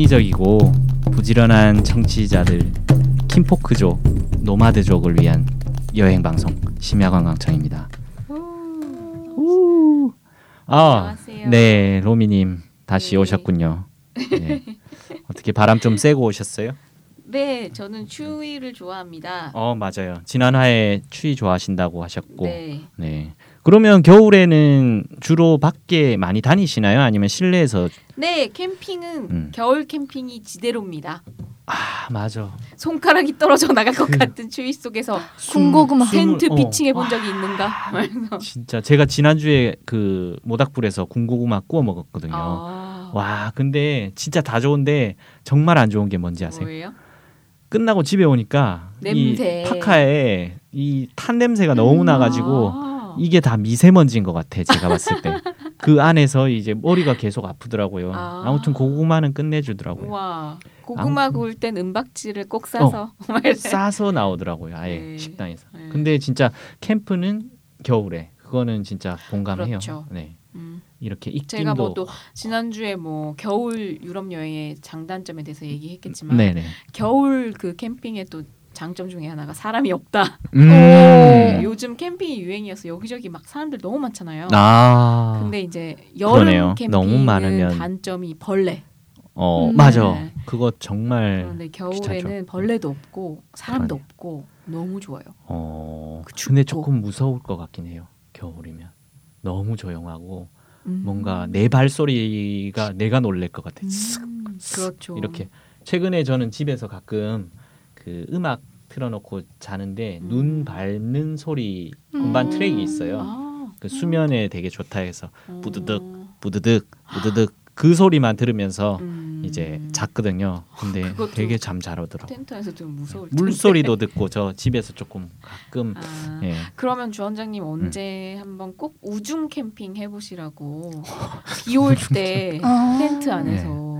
합리적이고 부지런한 청취자들 킴포크족 노마드족을 위한 여행 방송 심야 관광청입니다. 우. 아, 안녕하세요. 네, 로미님 다시 네. 오셨군요. 네. 어떻게 바람 좀 쐬고 오셨어요? 네, 저는 추위를 좋아합니다. 어, 맞아요. 지난 화에 추위 좋아하신다고 하셨고, 네. 네. 그러면 겨울에는 주로 밖에 많이 다니시나요? 아니면 실내에서? 네, 캠핑은 음. 겨울 캠핑이 지대로입니다. 아, 맞아. 손가락이 떨어져 나갈 것 같은 추위 속에서 군고구마. 텐트 어. 피칭해 본 적이 있는가? 진짜 제가 지난주에 그 모닥불에서 군고구마 구워 먹었거든요. 아, 와, 근데 진짜 다 좋은데 정말 안 좋은 게 뭔지 아세요? 뭐예요? 끝나고 집에 오니까 냄새. 이 파카에 이 탄 냄새가 너무 나가지고 아. 이게 다 미세먼지인 것 같아 제가 봤을 때 그 안에서 이제 머리가 계속 아프더라고요. 아. 아. 무튼 고구마는 끝내주더라고요. 우와, 고구마 아무튼- 구울 땐 은박지를 꼭 싸서 싸서 나오더라고요 아예 네. 식당에서. 네. 근데 진짜 캠프는 겨울에 그거는 진짜 공감해요. 그렇죠. 네 음. 이렇게 입김도 제가 뭐 또 지난주에 뭐 겨울 유럽 여행의 장단점에 대해서 얘기했겠지만 네네. 겨울 그 캠핑의 또 장점 중에 하나가 사람이 없다. 음. 네, 요즘 캠핑이 유행이어서 여기저기 막 사람들 너무 많잖아요. 아. 근데 이제 여름 그러네요. 캠핑은 너무 많으면- 단점이 벌레. 어 음. 맞아. 네. 그거 정말 그런데 겨울에는 귀찮죠. 벌레도 없고 사람도 그러네요. 없고 너무 좋아요. 어 그 근데. 조금 무서울 것 같긴 해요. 겨울이면 너무 조용하고 음. 뭔가 내 발소리가 내가 놀랄 것 같아. 쓱 음, 그렇죠. 이렇게 최근에 저는 집에서 가끔 그 음악 틀어놓고 자는데 음. 눈 밟는 소리 음반 음. 트랙이 있어요. 아, 그 수면에 되게 좋다 해서 음. 부드득 부드득 부드득 그 소리만 들으면서 음. 이제 잤거든요. 근데 되게 잠 잘 오더라고. 텐트에서 좀 무서울 텐데. 물소리도 듣고 저 집에서 조금 가끔 아, 예. 그러면 주 원장님 음. 언제 한번 꼭 우중 캠핑 해보시라고 비 올때 아. 텐트 안에서 비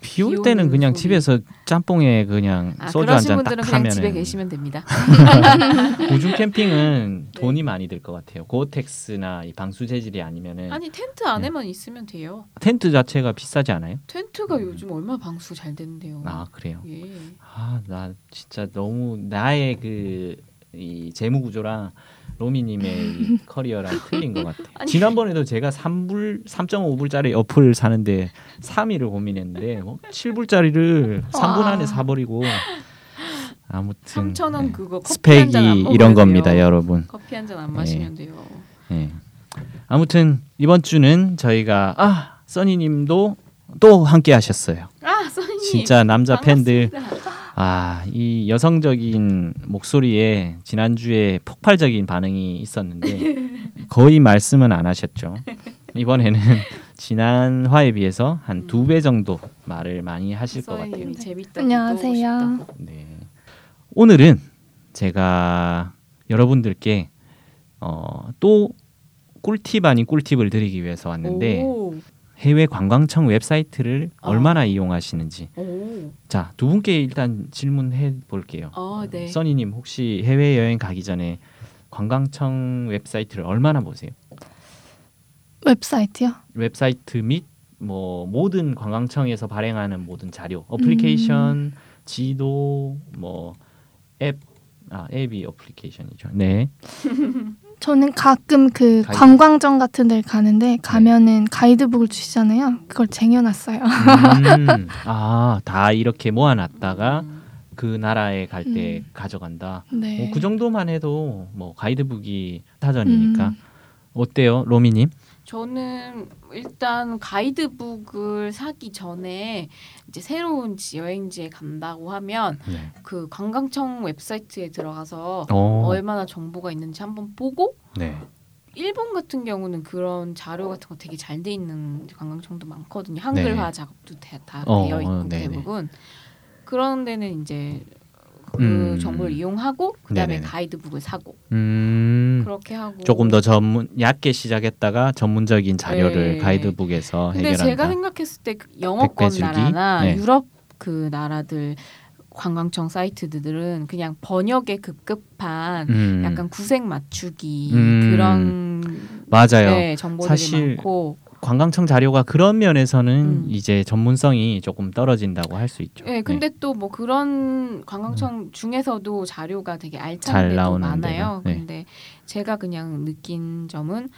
비올비 때는 그냥 소리. 집에서 짬뽕에 그냥 아, 소주 그러신 한잔딱 그냥 집에 계시면 됩니다. 우중 캠핑은 네. 돈이 많이 들 것 같아요. 고텍스나 이 방수 재질이 아니면은 아니 텐트 안에만 있으면 돼요. 텐트 자체가 비싸지 않아요? 텐트가 요즘 얼마 나 방수 잘 되는데요. 음. 아 그래요. 예. 아나 진짜 너무 나의 그 이 재무 구조랑 로미님의 이 커리어랑 틀린 것 같아. 아니. 지난번에도 제가 3불 3.5불짜리 어플 사는데 3일을 고민했는데 뭐 7불짜리를 3분 와. 안에 사버리고 아무튼 3천 원 네. 그거 커피 한잔안 스펙이 이런 돼요. 겁니다, 여러분. 커피 한 잔 안 마시면 돼요. 예. 아무튼 이번 주는 저희가 아 써니님도 또 함께 하셨어요. 아 써니 진짜 남자 팬들 반갑습니다. 아 이 여성적인 목소리에 지난주에 폭발적인 반응이 있었는데 거의 말씀은 안 하셨죠. 이번에는 지난 화에 비해서 한 두 배 정도 말을 많이 하실 것 같아요. 재밌다. 안녕하세요. 네. 오늘은 제가 여러분들께 어, 또 꿀팁 아닌 꿀팁을 드리기 위해서 왔는데 오. 해외 관광청 웹사이트를 아. 얼마나 이용하시는지 오. 자 두 분께 일단 질문해 볼게요. 아 네. 써니 님 혹시 해외 여행 가기 전에 관광청 웹사이트를 얼마나 보세요? 웹사이트요? 웹사이트 및 뭐 모든 관광청에서 발행하는 모든 자료, 어플리케이션, 지도, 뭐 앱, 아 앱이 어플리케이션이죠. 네, 저는 가끔 그 가이드. 관광청 같은 데를 가는데 가면은 가이드북을 주시잖아요. 그걸 쟁여놨어요. 음, 아 다 이렇게 모아놨다가 음. 그 나라에 갈때 음. 가져간다. 네. 뭐 그 정도만 해도 뭐 가이드북이 사전이니까 음. 어때요, 로미님? 저는 일단 가이드북을 사기 전에 이제 새로운 지- 여행지에 간다고 하면 네. 그 관광청 웹사이트에 들어가서 어, 얼마나 정보가 있는지 한번 보고 네. 일본 같은 경우는 그런 자료 같은 거 되게 잘 돼 있는 관광청도 많거든요. 한글화 네. 작업도 다, 다 어, 되어 있고 어, 네네. 대부분 그런 데는 이제 그 음. 정보를 이용하고 그다음에 네네네. 가이드북을 사고 음, 그렇게 하고 조금 더 전문 얕게 시작했다가 전문적인 자료를 네. 가이드북에서 근데 해결한다. 제가 생각했을 때그 영어권 백배줄기? 나라나 네. 유럽 그 나라들 관광청 사이트들은 그냥 번역에 급급한 음, 약간 구색 맞추기 음. 그런 맞아요. 네, 정보들이 사실 많고 관광청 자료가 그런 면에서는 음. 이제 전문성이 조금 떨어진다고 할 수 있죠. 네, 근데 또뭐 그런 관광청 중에서도 자료가 되게 잘 알찬 데도 많아요. 네. 근데 제가 그냥 느낀 점은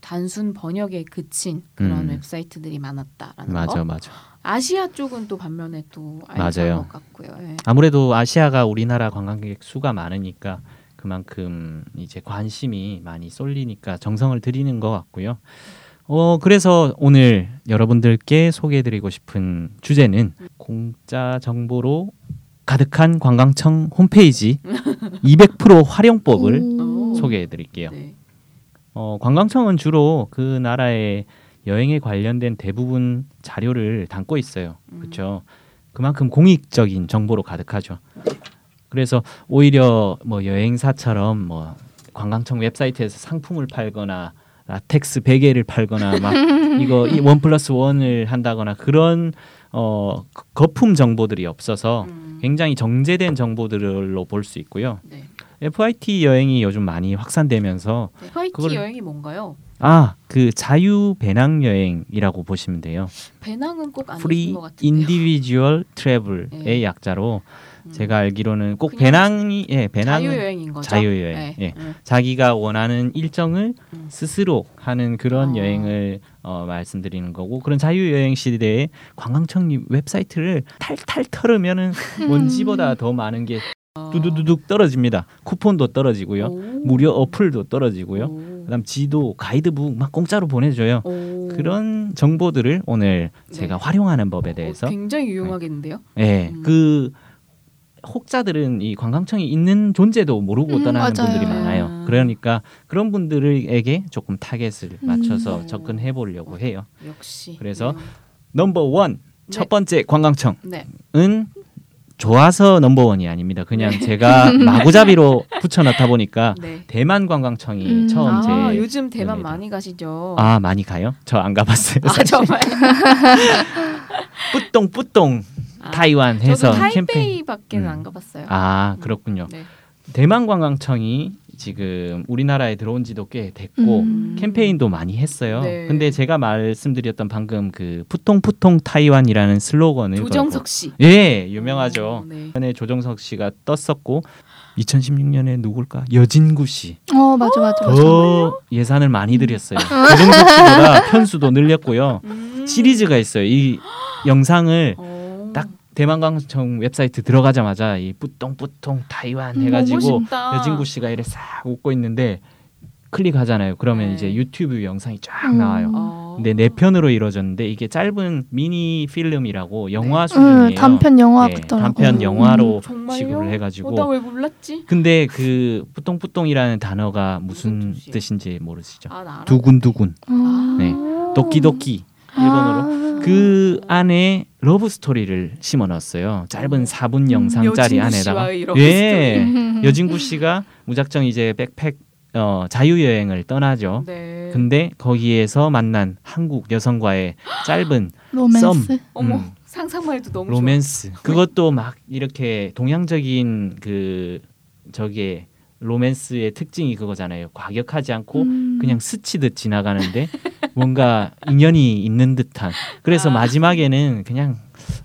단순 번역에 그친 그런 음. 웹사이트들이 많았다라는 맞아, 거. 맞아. 아시아 쪽은 또 반면에 또 알찬 맞아요. 것 같고요. 예. 아무래도 아시아가 우리나라 관광객 수가 많으니까 그만큼 이제 관심이 많이 쏠리니까 정성을 들이는 것 같고요. 어 그래서 오늘 여러분들께 소개해드리고 싶은 주제는 공짜 정보로 가득한 관광청 홈페이지 200% 활용법을 오. 소개해드릴게요. 네. 어, 관광청은 주로 그 나라의 여행에 관련된 대부분 자료를 담고 있어요. 음. 그렇죠. 그만큼 공익적인 정보로 가득하죠. 그래서 오히려 뭐 여행사처럼 뭐 관광청 웹사이트에서 상품을 팔거나 라텍스 베개를 팔거나 막 이거 이원 플러스 원을 한다거나 그런 어 거- 거품 정보들이 없어서 음. 굉장히 정제된 정보들로 볼 수 있고요. 네. FIT 여행이 요즘 많이 확산되면서 네. 화이트 그걸- 여행이 뭔가요? 아 그 자유 배낭 여행이라고 보시면 돼요. 배낭은 꼭 아닌 것 같은데요. Individual Travel의 네. 약자로 음. 제가 알기로는 꼭 배낭이 예 배낭은 자유 여행인 거죠. 자유여행, 네. 예. 음. 자기가 원하는 일정을 음. 스스로 하는 그런 어. 여행을 어, 말씀드리는 거고 그런 자유 여행 시대에 관광청 이 웹사이트를 탈탈 털으면은 먼지보다 더 많은 게 두두두둑 떨어집니다. 쿠폰도 떨어지고요. 오. 무료 어플도 떨어지고요. 오. 그다음 지도, 가이드북 막 공짜로 보내줘요. 오. 그런 정보들을 오늘 제가 네. 활용하는 법에 어, 대해서 굉장히 유용하겠는데요. 예, 음. 그 혹자들은 이 관광청이 있는 존재도 모르고 음, 떠나는 맞아요. 분들이 많아요. 음. 그러니까 그런 분들에게 조금 타겟을 맞춰서 음. 접근해 보려고 해요. 역시. 그래서 유용. 넘버 원 첫 네. 번째 관광청은 네. 좋아서 넘버 원이 아닙니다. 그냥 제가 마구잡이로 붙여넣다 보니까 네. 대만 관광청이 음. 처음 아, 제 요즘 대만 겁니다. 많이 가시죠. 아 많이 가요? 저 안 가봤어요. 아. 정말. 扑通 扑通 아, 타이완 해서. 타이베이밖에는 음. 안 가봤어요. 아 그렇군요. 네. 대만 관광청이 지금 우리나라에 들어온 지도 꽤 됐고 음. 캠페인도 많이 했어요. 네. 근데 제가 말씀드렸던 방금 그 扑通扑通 타이완이라는 슬로건을 조정석 걸고- 씨. 예 유명하죠. 어, 네. 전에 조정석 씨가 떴었고 2016년에 누굴까 여진구 씨. 어 맞아 맞아 맞아. 더 예산을 많이 들였어요. 조정석 씨보다 편수도 늘렸고요. 음. 시리즈가 있어요. 이 영상을 어. 딱 대만광청 웹사이트 들어가자마자 이 뿌똥뿌똥 타이완 음, 해가지고. 여진구 씨가 이래 싹 웃고 있는데 클릭하잖아요. 그러면 네. 이제 유튜브 영상이 쫙 음. 나와요. 어. 근데 네 편으로 이루어졌는데 이게 짧은 미니 필름이라고 영화 네. 수준이에요. 응, 단편 영화 예, 같더라고. 단편 영화로 음, 정말요? 식으로 해가지고. 어, 나왜 몰랐지? 근데 그 뿌똥뿌똥이라는 단어가 무슨? 뜻인지 모르시죠? 아. 두근두근, 아. 네. ドキドキ 일본어로 아. 그 안에 러브 스토리를 심어 넣었어요. 짧은 4분 영상짜리 음, 안에다가 예. 음. 여진구 씨가 무작정 이제 백팩 어, 자유 여행을 떠나죠. 네. 근데 거기에서 만난 한국 여성과의 짧은 로맨스. 어머 음. 상상만 해도 너무 로맨스. 그것도 막 이렇게 동양적인 그 저기에 로맨스의 특징이 그거잖아요. 과격하지 않고 음. 그냥 스치듯 지나가는데 뭔가 인연이 있는 듯한. 그래서 아. 마지막에는 그냥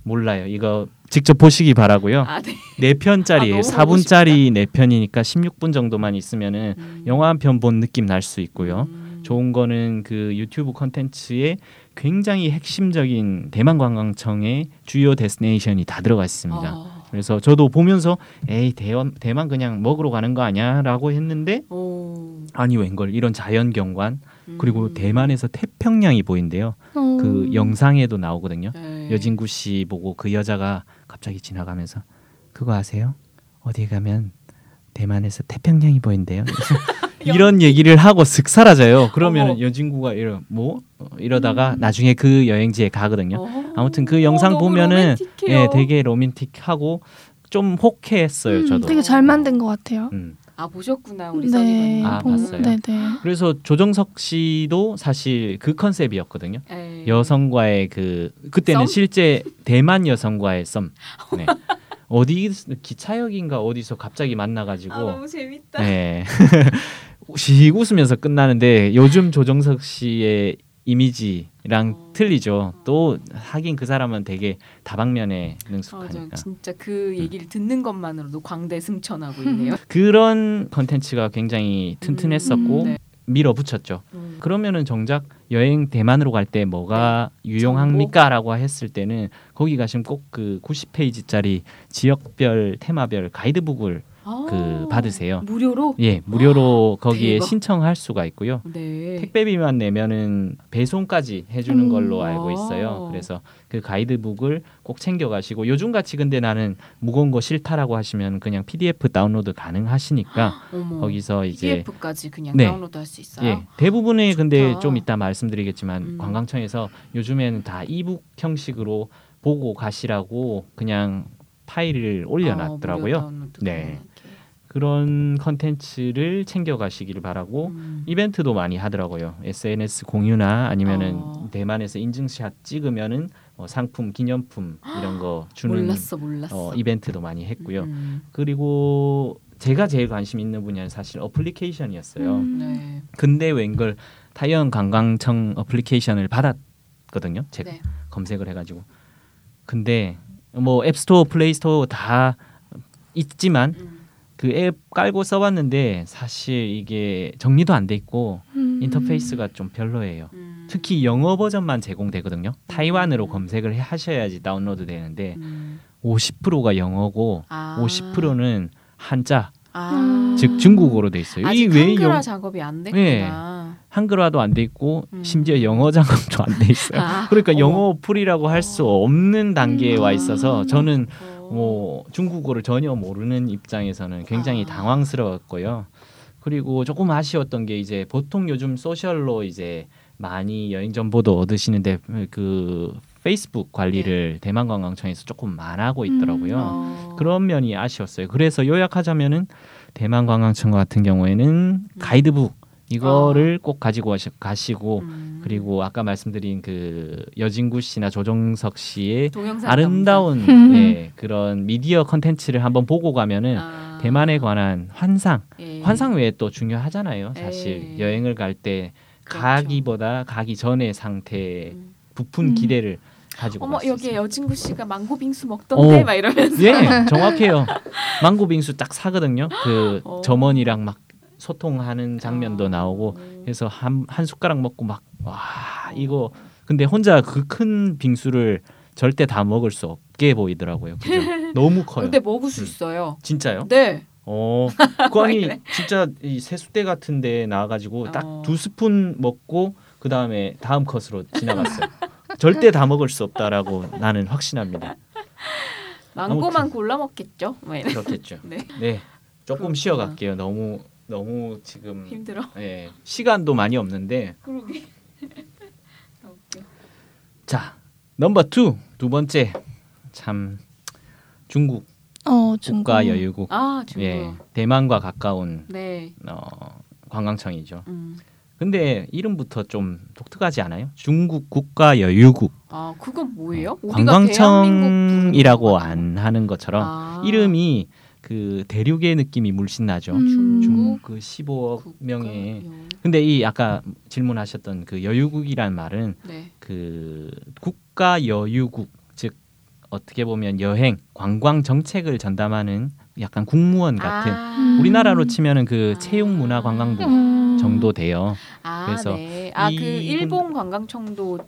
몰라요. 이거 직접 보시기 바라고요. 아, 네. 네 편짜리예요. 아, 너무 보고 4분짜리 네 편이니까 16분 정도만 있으면은 음. 영화 한 편 본 느낌 날 수 있고요. 음. 좋은 거는 그 유튜브 컨텐츠에 굉장히 핵심적인 대만 관광청의 주요 데스티네이션이 다 들어가 있습니다. 아. 그래서 저도 보면서 에이 대만 대만 그냥 먹으러 가는 거 아니야라고 했는데 오. 아니 웬걸 이런 자연 경관 그리고 음. 대만에서 태평양이 보인대요. 어. 그 영상에도 나오거든요. 네. 여진구 씨 보고 그 여자가 갑자기 지나가면서 그거 아세요? 어디 가면 대만에서 태평양이 보인대요. 이런 얘기를 하고 슥 사라져요. 그러면 어머. 여진구가 이러 뭐 어, 이러다가 나중에 그 여행지에 가거든요. 어. 아무튼 그 영상 너무 보면은 로맨틱해요. 예, 되게 로맨틱하고 좀 호쾌했어요. 음, 저도. 되게 잘 만든 것 같아요. 음. 아 보셨구나 우리 네. 아, 본- 봤어요? 네, 네. 그래서 조정석 씨도 사실 그 컨셉이었거든요. 네. 여성과의 그 그때는 썸? 실제 대만 여성과의 썸. 네. 어디 기차역인가 어디서 갑자기 만나가지고 아 너무 재밌다. 네. 씩 웃으면서 끝나는데 요즘 조정석 씨의 이미지 랑 틀리죠. 또 하긴 그 사람은 되게 다방면에 능숙하니까. 맞아, 진짜 그 얘기를 듣는 것만으로도 광대 승천하고 있네요. 그런 컨텐츠가 굉장히 튼튼했었고 음, 네. 밀어붙였죠. 음. 그러면은 정작 여행 대만으로 갈 때 뭐가 유용합니까라고 했을 때는 거기 가시면 꼭 그 90페이지짜리 지역별 테마별 가이드북을 아, 그 받으세요. 무료로? 예, 무료로 거기에 대박. 신청할 수가 있고요. 네. 택배비만 내면은 배송까지 해주는 음. 걸로 알고 있어요. 아. 그래서 그 가이드북을 꼭 챙겨가시고 요즘 같이 근데 나는 무거운 거 싫다라고 하시면 그냥 PDF 다운로드 가능하시니까 어머. 거기서 이제 PDF까지 그냥 네. 다운로드 할 수 있어요. 예 대부분의 근데. 좀 이따 말씀드리겠지만 음. 관광청에서 요즘에는 다 e-book 형식으로 보고 가시라고 그냥 파일을 올려놨더라고요. 아, 무료 다운로드 네. 그런 컨텐츠를 챙겨가시길 바라고 음. 이벤트도 많이 하더라고요. SNS 공유나 아니면은 어. 대만에서 인증샷 찍으면은 뭐 상품, 기념품 이런 거 주는 몰랐어, 몰랐어. 어, 이벤트도 많이 했고요. 음. 그리고 제가 제일 관심 있는 분야는 사실 어플리케이션이었어요. 음. 네. 근데 웬걸 타이완 관광청 어플리케이션을 받았거든요. 제가 네. 검색을 해가지고. 근데 뭐 앱스토어, 플레이스토어 다 있지만 음. 그 앱 깔고 써봤는데 사실 이게 정리도 안 돼 있고 음. 인터페이스가 좀 별로예요. 음. 특히 영어 버전만 제공되거든요. 타이완으로 음. 검색을 해- 하셔야지 다운로드 되는데 음. 50%가 영어고 아. 50%는 한자, 아. 즉 중국어로 돼 있어요. 아직 이왜 한글화 작업이 안 네. 됐구나. 한글화도 안 돼 있고 음. 심지어 영어 작업도 안 돼 있어요. 아. 그러니까 어머. 영어 어플이라고 할 수 없는 단계에 음. 와 있어서 저는 어. 뭐 중국어를 전혀 모르는 입장에서는 굉장히 아. 당황스러웠고요. 그리고 조금 아쉬웠던 게 이제 보통 요즘 소셜로 이제 많이 여행 정보도 얻으시는데 그 페이스북 관리를 대만 관광청에서 조금 안 하고 있더라고요. 어. 그런 면이 아쉬웠어요. 그래서 요약하자면은 대만 관광청 같은 경우에는 가이드북 이거를 꼭 가지고 가시- 가시고 음. 그리고 아까 말씀드린 그 여진구 씨나 조정석 씨의 아름다운 음. 예, 그런 미디어 컨텐츠를 한번 보고 가면은. 아. 대만에 관한 환상, 예. 환상 외에 또 중요하잖아요. 사실 예. 여행을 갈때 그렇죠. 가기보다 가기 전의 상태, 음. 부푼 음. 기대를 가지고 어머 여기에 있어요. 여진구 씨가 망고 빙수 먹던데 어. 막 이러면서 예, 정확해요. 망고 빙수 딱 사거든요. 그 어. 점원이랑 막 소통하는 장면도 어. 나오고 그래서 한, 한 숟가락 먹고 막 와 이거 근데 혼자 그 큰 빙수를 절대 다 먹을 수 없게 보이더라고요. 그죠? 너무 커요. 근데 먹을 수 음. 있어요. 진짜요? 네. 어, 그 아니 이래? 진짜 이 세숫대 같은데 나와가지고 딱 어. 두 스푼 먹고 그 다음에 다음 컷으로 지나갔어요. 절대 다 먹을 수 없다라고 나는 확신합니다. 망고만. 골라 먹겠죠. 막 이래. 그렇겠죠. 네. 네, 조금 그렇구나. 쉬어갈게요. 너무 너무 지금 힘들어. 예, 시간도 많이 없는데 그러게. 자 number two 두 번째 참 중국 어 중국. 국가 여유국 아 중국. 예 대만과 가까운 네. 어, 관광청이죠. 음. 근데 이름부터 좀 독특하지 않아요? 중국 국가 여유국 아 그건 뭐예요? 우리가 어, 관광청이라고 안 하는 것처럼 아. 이름이 그 대륙의 느낌이 물씬 나죠. 음. 중국 그 15억 국가 명의 여- 근데 이 아까 질문하셨던 그 여유국이란 말은 네. 그 국가 여유국 즉 어떻게 보면 여행 관광 정책을 전담하는 약간 국무원 같은 아. 우리나라로 치면은 그 아. 체육문화관광부 음. 정도 돼요. 아, 그래서 네. 아, 그 이분- 일본 관광청도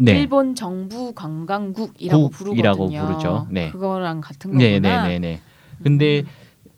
네. 일본 정부 관광국이라고 국이라고 부르거든요. 부르죠. 네. 그거랑 같은 거구나. 네, 네, 네, 네. 근데 음.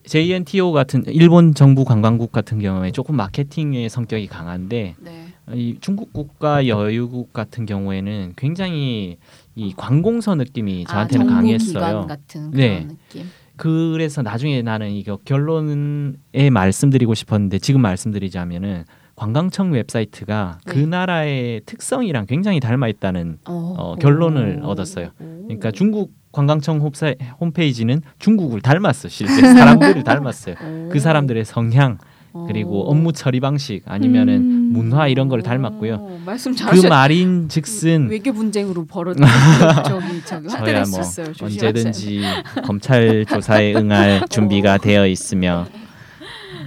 JNTO 같은 일본 정부 관광국 같은 경우에 조금 마케팅의 성격이 강한데 네. 이 중국 국가 여유국 같은 경우에는 굉장히 이 관공서 느낌이 저한테는 아, 강했어요. 정부기관 같은 그런 네. 느낌. 그래서 나중에 나는 이거 결론에 말씀드리고 싶었는데 지금 말씀드리자면은 관광청 웹사이트가 그 네. 나라의 특성이랑 굉장히 닮아 있다는 어, 어, 결론을 오. 얻었어요. 오. 그러니까 중국 관광청 홈사, 홈페이지는 중국을 닮았어 실제 사람들을 닮았어요. 오. 그 사람들의 성향 그리고 오. 업무 처리 방식 아니면은 음. 문화 이런 걸 닮았고요. 오, 말씀 그 잘하셨. 말인 즉슨 외교 분쟁으로 벌어진 저기 저기 저야 뭐. 언제든지 검찰 조사에 응할 준비가 되어 있으며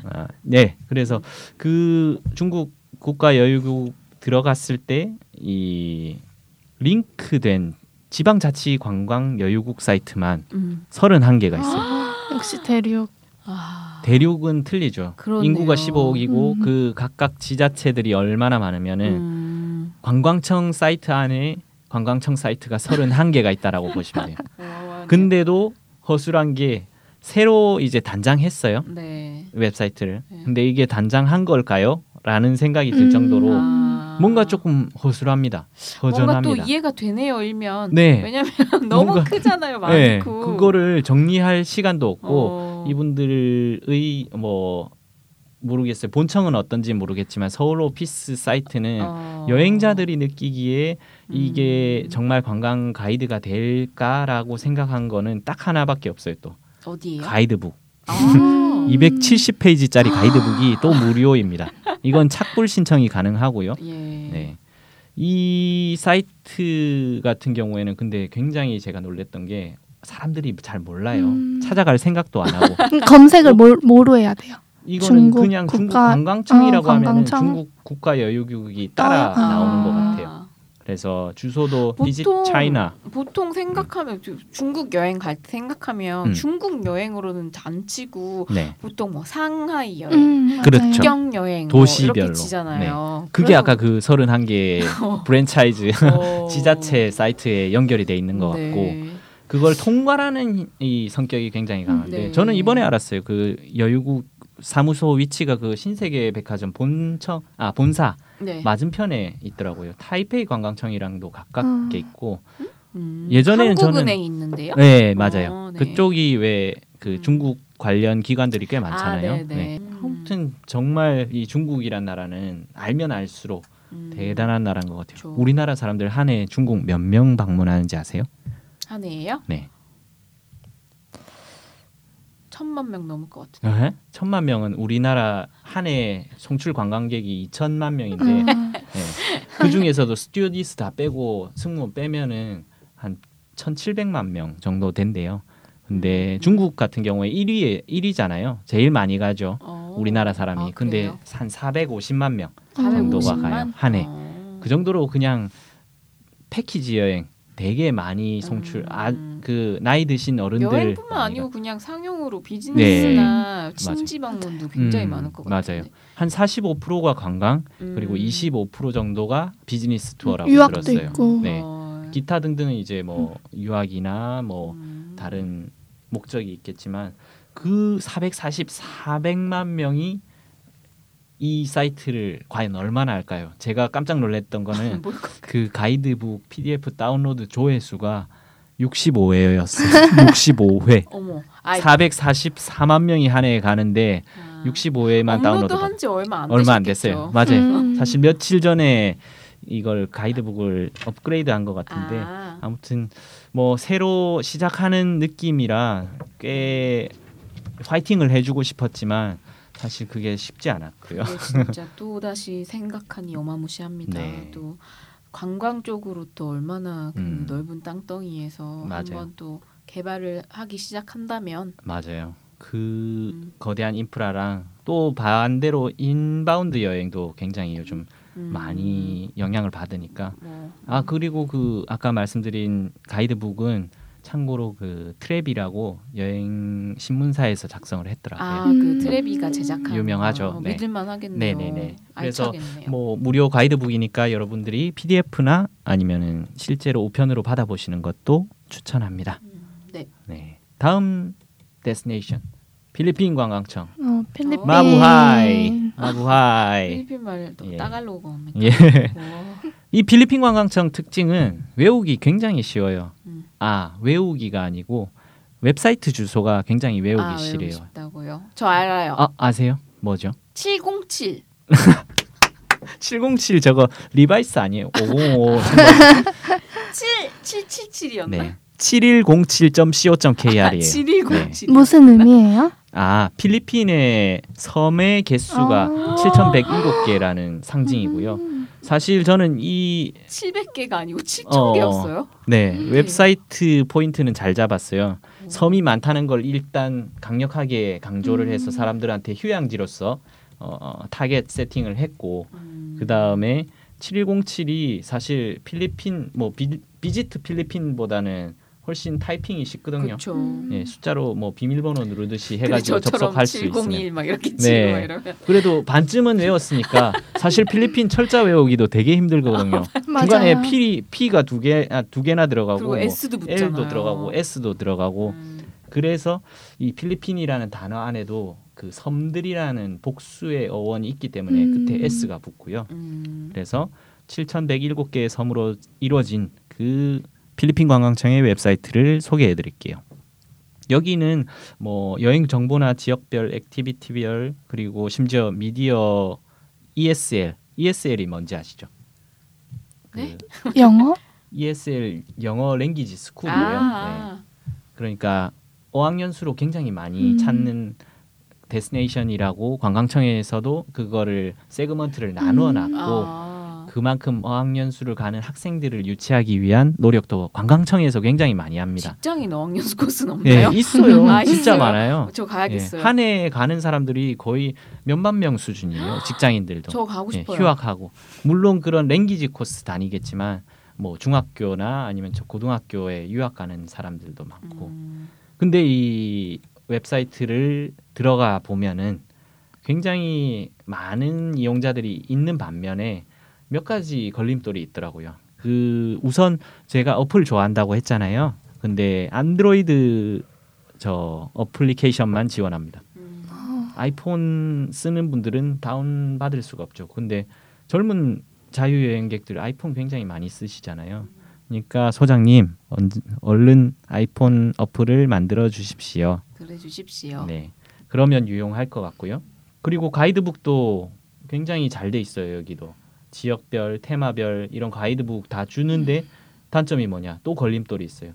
아, 네 그래서 그 중국 국가 여유국 들어갔을 때 이 링크된 지방자치 관광 여유국 사이트만 음. 31개가 있어요. 역시 대륙. 아. 대륙은 틀리죠. 그렇네요. 인구가 15억이고 음. 그 각각 지자체들이 얼마나 많으면은 음. 관광청 사이트 안에 관광청 사이트가 31개가 있다라고 보시면 돼요. 어, 근데도 허술한 게 새로 이제 단장했어요. 네. 웹사이트를. 네. 근데 이게 단장한 걸까요? 라는 생각이 들 음. 정도로 아. 뭔가 조금 허술합니다. 뭔가 허전합니다. 또 이해가 되네요 일면. 네. 왜냐면 너무 뭔가- 크잖아요 네, 많고. 그거를 정리할 시간도 없고 어. 이분들의 뭐 모르겠어요. 본청은 어떤지 모르겠지만 서울 오피스 사이트는 어. 여행자들이 느끼기에 이게 음. 정말 관광 가이드가 될까라고 생각한 거는 딱 하나밖에 없어요. 또 어디예요? 가이드북. 아. 270페이지짜리 가이드북이 또 무료입니다. 이건 착불 신청이 가능하고요. 예. 네. 이 사이트 같은 경우에는 근데 굉장히 제가 놀랬던 게 사람들이 잘 몰라요. 음. 찾아갈 생각도 안 하고. 음, 검색을 뭘, 뭐로 해야 돼요? 이거는 중국 그냥 중국 국가- 관광청이라고 어, 하면 관광청? 중국 국가 여유국이 따라 아. 나오는 것 같아요. 그래서 주소도 비짓 보통 차이나 보통 생각하면 주- 중국 여행 갈 때 생각하면 음. 중국 여행으로는 안 치고 네. 보통 뭐 상하이 여행, 음, 맞아요. 그렇죠. 여행 도시별로. 뭐 이렇게 치잖아요. 그게 아까 그 31개 프랜차이즈 어. 지자체 사이트에 연결이 돼 있는 것 네. 같고 그걸 통과하는 이 성격이 굉장히 강한데 네. 저는 이번에 알았어요. 그 여유국 사무소 위치가 그 신세계 백화점 본청 아 본사 네. 맞은편에 있더라고요. 타이페이 관광청이랑도 가깝게 음. 있고 음, 예전에는 저는- 있는데요. 네 맞아요. 어, 네. 그쪽이 왜그 음. 중국 관련 기관들이 꽤 많잖아요. 아, 네, 네. 네. 음. 아무튼 정말 이 중국이란 나라는 알면 알수록 음. 대단한 나라인 것 같아요. 그렇죠. 우리나라 사람들 한 해 중국 몇 명 방문하는지 아세요? 한 해예요? 네. 천만 명 넘을 것 같은데. 에? 천만 명은 우리나라 한 해 송출 관광객이 2천만 명인데 음, 네. 그 중에서도 스튜어디스 다 빼고 승무원 빼면은 한 1,700만 명 정도 된대요. 근데 음. 중국 같은 경우에 1위에 1위잖아요. 제일 많이 가죠. 어. 우리나라 사람이. 아, 근데 그래요? 한 450만 명. 450만? 정도가 가요, 한 해. 어. 그 정도로 그냥 패키지 여행 되게 많이 송출. 음. 아 그 나이 드신 어른들 여행뿐만 많이 아니고 그냥 상용으로 비즈니스나 친지 방문도 굉장히 음, 많을 것 맞아요. 같아요. 한 45%가 관광 그리고 음. 25% 정도가 비즈니스 투어라고 유학도 들었어요. 있고. 네. 어. 기타 등등은 이제 뭐 유학이나 뭐 음. 다른 목적이 있겠지만 그 440, 400만 명이 이 사이트를 과연 얼마나 할까요? 제가 깜짝 놀랐던 거는 그 가이드북 PDF 다운로드 조회수가 65회였어요. 65회. 어머. 아, 444만 명이 한 해에 가는데 아. 65회만 업로드 다운로드 한지 얼마 안 얼마 안? 됐어요. 맞아요. 음. 사실 며칠 전에 이걸 가이드북을 업그레이드 한 것 같은데 아. 아무튼 뭐 새로 시작하는 느낌이라 꽤 파이팅을 해주고 싶었지만 사실 그게 쉽지 않았고요. 진짜 또 다시 생각하니 어마무시합니다. 네. 또 관광 쪽으로 또 얼마나 그 음. 넓은 땅덩이에서 맞아요. 한번 또 개발을 하기 시작한다면 맞아요. 그 음. 거대한 인프라랑 또 반대로 inbound 여행도 굉장히 요즘 음, 많이 영향을 받으니까 뭐, 아 그리고 그 아까 말씀드린 가이드북은 참고로 그 트래비라고 여행 신문사에서 작성을 했더라고요. 아그 음. 트래비가 제작한 유명하죠. 거 네. 믿을만 하겠네요. 네네네. 그래서 알차겠네요. 뭐 무료 가이드북이니까 여러분들이 PDF나 아니면은 실제로 우편으로 받아보시는 것도 추천합니다. 음, 네. 네. 다음 destination 필리핀 관광청 어, 필리핀. Mabuhay Mabuhay 필리핀 말도 예. 따갈로그입니다. 예. 와. 이 필리핀 관광청 특징은 외우기 굉장히 쉬워요. 음. 아 외우기가 아니고 웹사이트 주소가 굉장히 외우기 아, 외우고 싶어요. 싶다고요? 저 알아요. 아 아세요? 뭐죠? 707. 707 저거 리바이스 아니에요? 505 7 777이었나? 네. 7107.co.kr이에요. 아, 7107. 무슨 의미예요? 아 필리핀의 섬의 개수가 아. 7,107개라는 상징이고요. 음. 사실 저는 이 700개가 아니고 7천 어. 개였어요. 네, 음. 웹사이트 포인트는 잘 잡았어요. 섬이 많다는 걸 일단 강력하게 강조를 음. 해서 사람들한테 휴양지로서 어, 어, target setting을 했고 음. 그 다음에 7107이 사실 필리핀 뭐 비, visit 필리핀보다는 훨씬 타이핑이 쉽거든요. 음. 예, 숫자로 뭐 비밀번호 누르듯이 해가지고 접속할 수 있으면 701막 이렇게 네. 막 이러면 그래도 반쯤은 외웠으니까 사실 필리핀 철자 외우기도 되게 힘들거든요. 중간에 맞아요. P P가 두 개 아, 두 개나 들어가고 뭐 S도 붙잖아요. L도 들어가고 S도 들어가고 음. 그래서 이 필리핀이라는 단어 안에도 그 섬들이라는 복수의 어원이 있기 때문에 음. 끝에 S가 붙고요. 음. 그래서 7,107개의 섬으로 이루어진 그 필리핀 관광청의 웹사이트를 소개해 드릴게요. 여기는 뭐 여행 정보나 지역별 activity별 그리고 심지어 미디어 ESL ESL이 뭔지 아시죠? 네? 그 영어? ESL 영어 language school이에요. 네. 아, 그러니까 어학연수로 굉장히 많이 음. 찾는 destination이라고 관광청에서도 그거를 segment를 나누어 음. 놨고 아. 그만큼 어학연수를 가는 학생들을 유치하기 위한 노력도 관광청에서 굉장히 많이 합니다. 직장인 어학연수 코스는 예, 없나요? 있어요. 아, 진짜 있어요? 많아요. 저 가야겠어요. 예, 한해 가는 사람들이 거의 몇만 명 수준이에요. 직장인들도. 저 가고 예, 싶어요. 휴학하고 물론 그런 랭귀지 코스 다니겠지만 뭐 중학교나 아니면 저 고등학교에 유학 가는 사람들도 많고 음. 근데 이 웹사이트를 들어가 보면은 굉장히 많은 이용자들이 있는 반면에 몇 가지 걸림돌이 있더라고요. 그 우선 제가 어플 좋아한다고 했잖아요. 근데 안드로이드 저 어플리케이션만 지원합니다. 음. 아이폰 쓰는 분들은 다운 받을 수가 없죠. 근데 젊은 자유여행객들 아이폰 굉장히 많이 쓰시잖아요. 그러니까 소장님 언- 얼른 아이폰 어플을 만들어 주십시오. 그래 주십시오. 네. 그러면 유용할 것 같고요. 그리고 가이드북도 굉장히 잘 돼 있어요. 여기도 지역별, 테마별 이런 가이드북 다 주는데 단점이 뭐냐? 또 걸림돌이 있어요.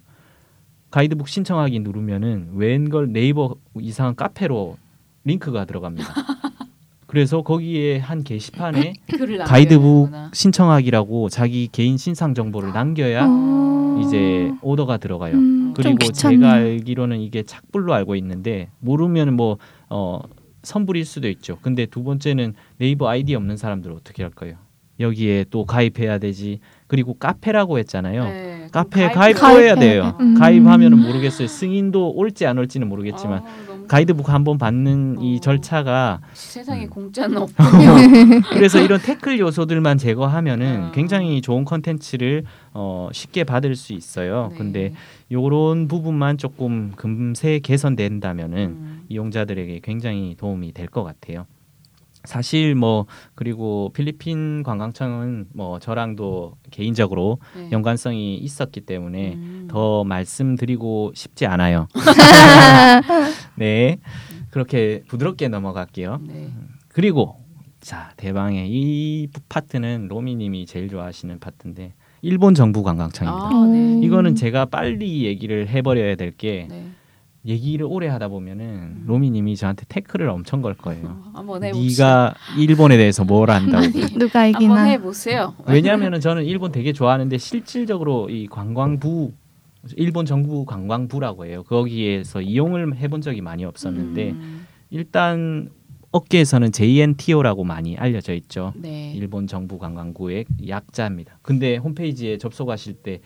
가이드북 신청하기 누르면은 웬걸 네이버 이상한 카페로 링크가 들어갑니다. 그래서 거기에 한 게시판에 가이드북. 신청하기라고 자기 개인 신상 정보를 남겨야 어. 이제 오더가 들어가요. 음, 좀 그리고. 제가 알기로는 이게 착불로 알고 있는데 모르면 뭐 어, 선불일 수도 있죠. 근데 두 번째는 네이버 아이디 없는 사람들 어떻게 할 거예요? 여기에 또 가입해야 되지. 그리고 카페라고 했잖아요. 네, 카페에 가입- 해야 돼요. 돼. 음. 가입하면은 모르겠어요. 승인도 올지 안 올지는 모르겠지만 아, 가이드북 한번 받는 이 어. 절차가 세상에 음. 공짜는 없군요. 그래서 이런 태클 요소들만 제거하면은 아. 굉장히 좋은 컨텐츠를 어, 쉽게 받을 수 있어요. 네. 근데 요런 부분만 조금 금세 개선된다면은 음. 이용자들에게 굉장히 도움이 될 것 같아요. 사실 뭐 그리고 필리핀 관광청은 뭐 저랑도 개인적으로 네. 연관성이 있었기 때문에 음. 더 말씀드리고 싶지 않아요. 네. 그렇게 부드럽게 넘어갈게요. 네. 그리고 자 대방의 이 파트는 로미 님이 제일 좋아하시는 파트인데 일본 정부 관광청입니다. 아, 네. 이거는 제가 빨리 얘기를 해 버려야 될게 네. 얘기를 오래 하다 보면은 로미님이 저한테 태클을 엄청 걸 거예요. 어, 한번 해봅시다. 네가 일본에 대해서 뭘 안다고? 누가 한번 이기나? 해보세요. 왜냐하면은 저는 일본 되게 좋아하는데 실질적으로 이 관광부 일본 정부 관광부라고 해요. 거기에서 이용을 해본 적이 많이 없었는데 음, 일단 업계에서는 JNTO라고 많이 알려져 있죠. 네. 일본 정부 관광부의 약자입니다. 근데 홈페이지에 접속하실 때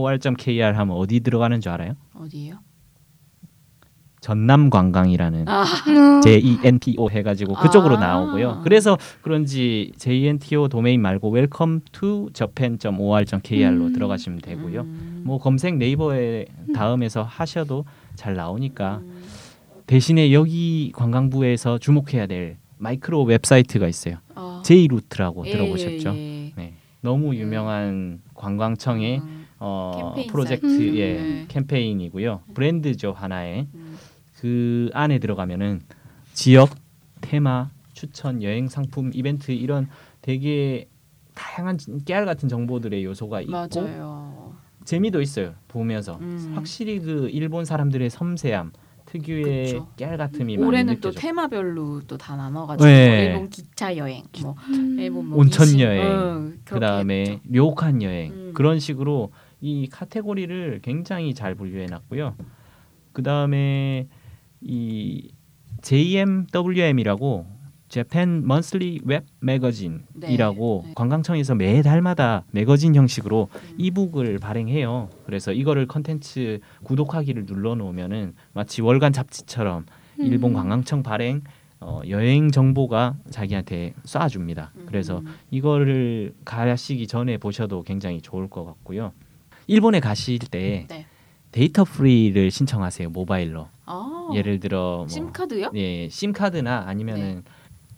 jnto.or.kr 하면 어디 들어가는 줄 알아요? 어디요? 전남 관광이라는 아, 음. JENTO 해가지고 그쪽으로 아. 나오고요. 그래서 그런지 JNTO 도메인 말고 welcome to japan.or.kr로 음. 들어가시면 되고요. 음. 뭐 검색 네이버에 다음에서 하셔도 잘 나오니까 음. 대신에 여기 관광부에서 주목해야 될 마이크로 웹사이트가 있어요. 아. J-Route라고 예, 들어보셨죠? 예, 예. 네, 너무 유명한 관광청의 음, 어, 프로젝트. 예, 네. 캠페인이고요. 브랜드죠 하나의 음. 그 안에 들어가면은 지역 테마 추천 여행 상품 이벤트 이런 되게 다양한 깨알 같은 정보들의 요소가 있고 맞아요. 재미도 있어요 보면서 음. 확실히 그 일본 사람들의 섬세함 특유의 그쵸. 깨알 같음이 많이 올해는 또 느껴져. 테마별로 또 다 나눠가지고 네. 일본 기차 여행, 뭐 음. 일본 뭐 온천 미신, 여행, 응, 그 그렇게 다음에 했죠. 료칸 여행 음. 그런 식으로 이 카테고리를 굉장히 잘 분류해 놨고요. 그 다음에 이 JMWM이라고 Japan Monthly Web Magazine이라고 네. 관광청에서 매달마다 매거진 형식으로 음. e-book을 발행해요. 그래서 이거를 컨텐츠 구독하기를 눌러 놓으면은 마치 월간 잡지처럼 일본 음. 관광청 발행 어, 여행 정보가 자기한테 쏴줍니다. 그래서 음. 이거를 가시기 전에 보셔도 굉장히 좋을 것 같고요. 일본에 가실 때 네. 데이터 free를 신청하세요 모바일로. 아, 예를 들어 뭐 심카드요? 예, 심카드나 아니면은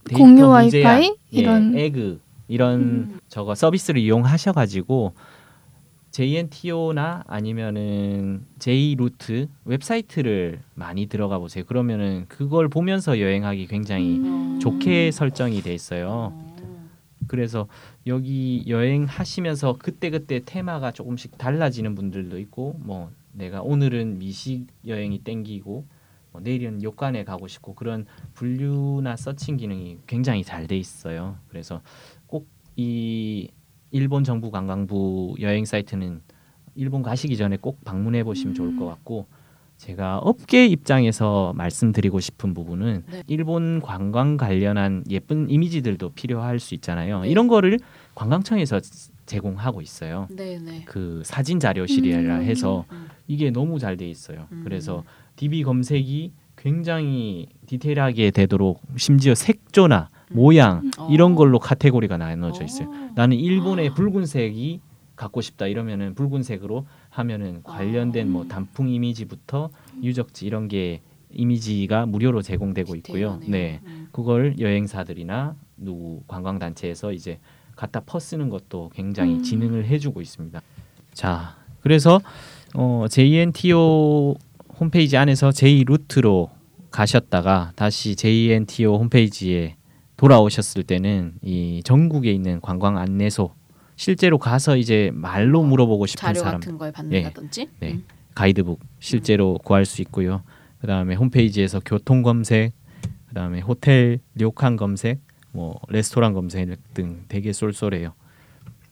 데이터 공유 와이파이 이런 예, 에그 이런 음. 저거 서비스를 이용하셔가지고 JNTO나 아니면은 J-Route 웹사이트를 많이 들어가 보세요. 그러면은 그걸 보면서 여행하기 굉장히 음. 좋게 설정이 돼 있어요. 어. 그래서 여기 여행하시면서 그때그때 테마가 조금씩 달라지는 분들도 있고 뭐 내가 오늘은 미식 여행이 땡기고 뭐 내일은 욕관에 가고 싶고 그런 분류나 서칭 기능이 굉장히 잘 돼 있어요. 그래서 꼭 이 일본 정부 관광부 여행 사이트는 일본 가시기 전에 꼭 방문해 보시면 좋을 것 같고 제가 업계 입장에서 말씀드리고 싶은 부분은 네. 일본 관광 관련한 예쁜 이미지들도 필요할 수 있잖아요. 네. 이런 거를 관광청에서 제공하고 있어요. 네네. 그 사진 자료실이라 음. 해서 음. 이게 너무 잘 돼 있어요. 음. 그래서 DB 검색이 굉장히 디테일하게 되도록 심지어 색조나 모양 어. 이런 걸로 카테고리가 나눠져 있어요. 어. 나는 일본의 붉은색이 갖고 싶다 이러면은 붉은색으로 하면은 관련된 뭐 단풍 이미지부터 유적지 이런 게 이미지가 무료로 제공되고 있고요. 디테일하네요. 네. 음. 그걸 여행사들이나 누구 관광 단체에서 이제 갖다 퍼 쓰는 것도 굉장히 음. 진흥을 해주고 있습니다. 자, 그래서 어, JNTO 홈페이지 안에서 J 루트로 가셨다가 다시 JNTO 홈페이지에 돌아오셨을 때는 이 전국에 있는 관광 안내소 실제로 가서 이제 말로 물어보고 싶은 자료 사람 같은 걸 받는다든지. 네. 음. 가이드북 실제로 구할 수 있고요. 그다음에 홈페이지에서 교통 검색, 그다음에 호텔 료칸 검색, 뭐 레스토랑 검색 등 되게 쏠쏠해요.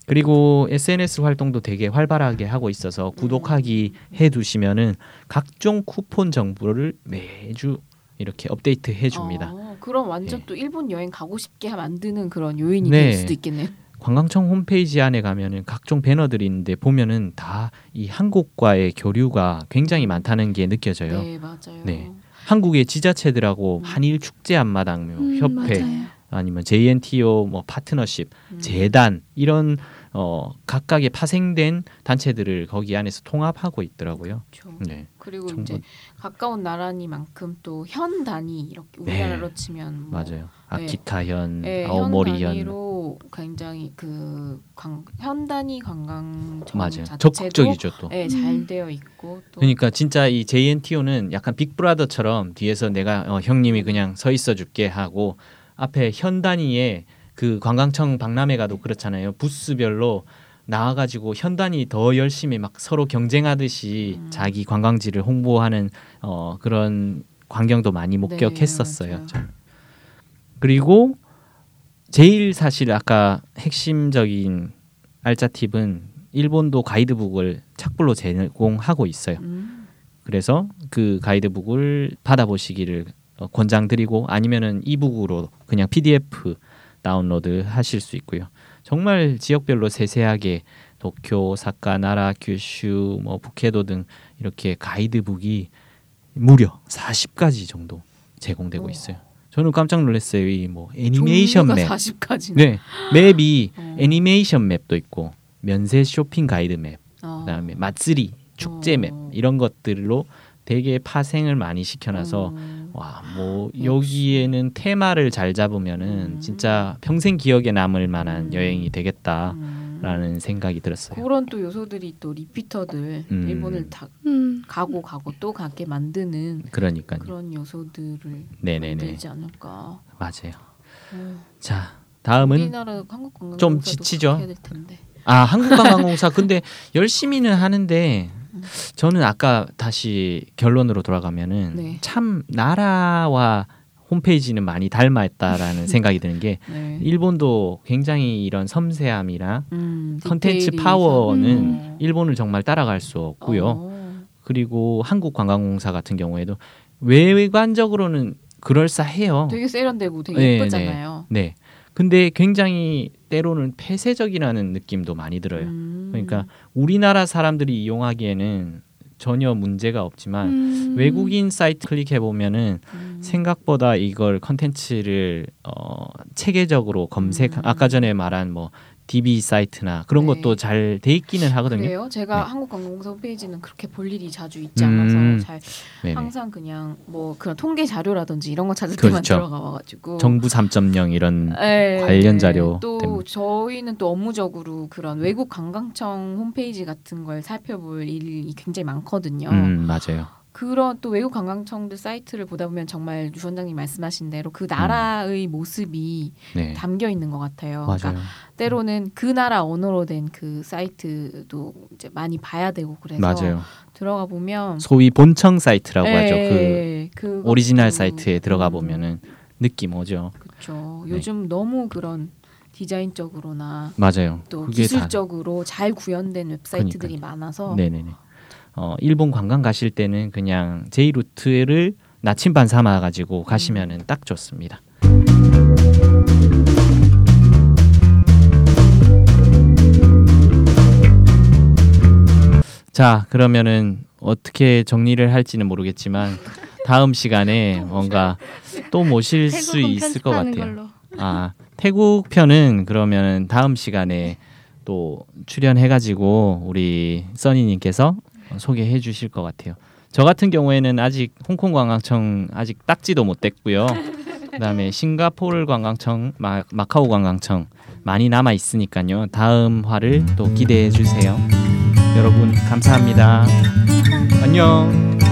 그리고 SNS 활동도 되게 활발하게 하고 있어서 구독하기 해 두시면은 각종 쿠폰 정보를 매주 이렇게 업데이트 해 줍니다. 어, 그럼 완전 네. 또 일본 여행 가고 싶게 만드는 그런 요인이 네. 될 수도 있겠네요. 관광청 홈페이지 안에 가면은 각종 배너들이 있는데 보면은 다 이 한국과의 교류가 굉장히 많다는 게 느껴져요. 네 맞아요. 네. 한국의 지자체들하고 음. 한일 축제 안마당 뭐 음, 협회 맞아요. 아니면 JNTO 뭐 파트너십 음. 재단 이런 어 각각의 파생된 단체들을 거기 안에서 통합하고 있더라고요. 그렇죠. 네. 그리고 정말- 이제 가까운 나라니만큼 또 현 단위 이렇게 네. 우리나라로 치면 뭐 맞아요. 아키타현, 네, 현 아오모리현 단위로 굉장히 그 관, 현 단위 관광청 맞아요. 적극적이죠 또. 네, 음. 잘 되어 있고 또 그러니까 진짜 이 JNTO는 약간 빅브라더처럼 뒤에서 내가 어, 형님이 그냥 서 있어 줄게 하고 앞에 현 단위에 그 관광청 박람회 가도 그렇잖아요. 부스별로 나와가지고 현 단위 더 열심히 막 서로 경쟁하듯이 음. 자기 관광지를 홍보하는 어, 그런 광경도 많이 목격했었어요. 맞아요. 좀. 그리고 제일 사실 아까 핵심적인 알짜 팁은 일본도 가이드북을 착불로 제공하고 있어요. 음. 그래서 그 가이드북을 받아보시기를 어, 권장드리고 아니면은 이북으로 그냥 PDF 다운로드 하실 수 있고요. 정말 지역별로 세세하게 도쿄, 사카, 나라, 규슈, 뭐 북해도 등 이렇게 가이드북이 무려 40가지 정도 제공되고 오. 있어요. 저는 깜짝 놀랐어요. 이 뭐 애니메이션 맵. 40까지. 네. map이 어. 애니메이션 map도 있고 면세 쇼핑 가이드 map 어. 그다음에 마쓰리 축제 map 어. 이런 것들로 되게 파생을 많이 시켜놔서 음. 와뭐 역시. 여기에는 테마를 잘 잡으면은 음. 진짜 평생 기억에 남을 만한 음. 여행이 되겠다 라는 음. 생각이 들었어요. 그런 또 요소들이 또 repeater들 음. 일본을 다 음. 가고 가고 또 가게 만드는 그러니까요. 그런 요소들을 네네네 만들지 않을까. 맞아요. 어, 자 다음은 우리나라 한국 관광 좀 지치죠? 아 한국관광공사 근데 열심히는 하는데 음. 저는 아까 다시 결론으로 돌아가면은 네. 참 나라와 홈페이지는 많이 닮아있다라는 생각이 드는 게 네. 일본도 굉장히 이런 섬세함이나 음, 컨텐츠 파워는 음. 일본을 정말 따라갈 수 없고요. 어. 그리고 한국 관광공사 같은 경우에도 외관적으로는 그럴싸해요. 되게 세련되고 되게 네, 예쁘잖아요. 네. 근데 굉장히 때로는 폐쇄적이라는 느낌도 많이 들어요. 음. 그러니까 우리나라 사람들이 이용하기에는 전혀 문제가 없지만 음. 외국인 사이트 클릭해 보면은 음. 생각보다 이걸 컨텐츠를 어, 체계적으로 검색 음. 아까 전에 말한 뭐 DB 사이트나 그런 네. 것도 잘 돼 있기는 하거든요. 그래요? 제가 네. 한국관광공사 홈페이지는 그렇게 볼 일이 자주 있지 않아서 음. 잘 네네. 항상 그냥 뭐 그런 통계 자료라든지 이런 거 찾을 때만 그렇죠. 들어가 봐가지고 정부 3.0 이런 네, 관련 자료 또 때문에. 저희는 또 업무적으로 그런 외국 관광청 홈페이지 같은 걸 살펴볼 일이 굉장히 많거든요. 음 맞아요. 그런 또 외국 관광청들 사이트를 보다 보면 정말 유 원장님 말씀하신 대로 음. 그 나라의 모습이 네. 담겨 있는 것 같아요. 맞아요. 그러니까 때로는 그 나라 언어로 된 그 사이트도 이제 많이 봐야 되고 그래서 맞아요. 들어가 보면 소위 본청 사이트라고 하죠. 그 네, 그것도- 오리지널 사이트에 들어가 음, 보면은 느낌 오죠. 그렇죠. 네. 요즘 너무 그런 디자인적으로나 맞아요. 또 그게 다 기술적으로 잘 구현된 웹사이트들이 많아서 네네네. 어, 일본 관광 가실 때는 그냥 J-Route를 나침반 삼아 가지고 가시면은 딱 좋습니다. 자, 그러면은 어떻게 정리를 할지는 모르겠지만 다음 시간에 뭔가 또 모실 수 있을 것 같아요. 걸로. 아 태국 편은 그러면 다음 시간에 또 출연해가지고 우리 써니님께서 소개해 주실 것 같아요. 저 같은 경우에는 아직 홍콩 관광청 아직 딱지도 못 뗐고요. 그다음에 싱가포르 관광청, 마, 마카오 관광청 많이 남아 있으니까요. 다음 화를 또 기대해 주세요. 여러분 감사합니다. 안녕.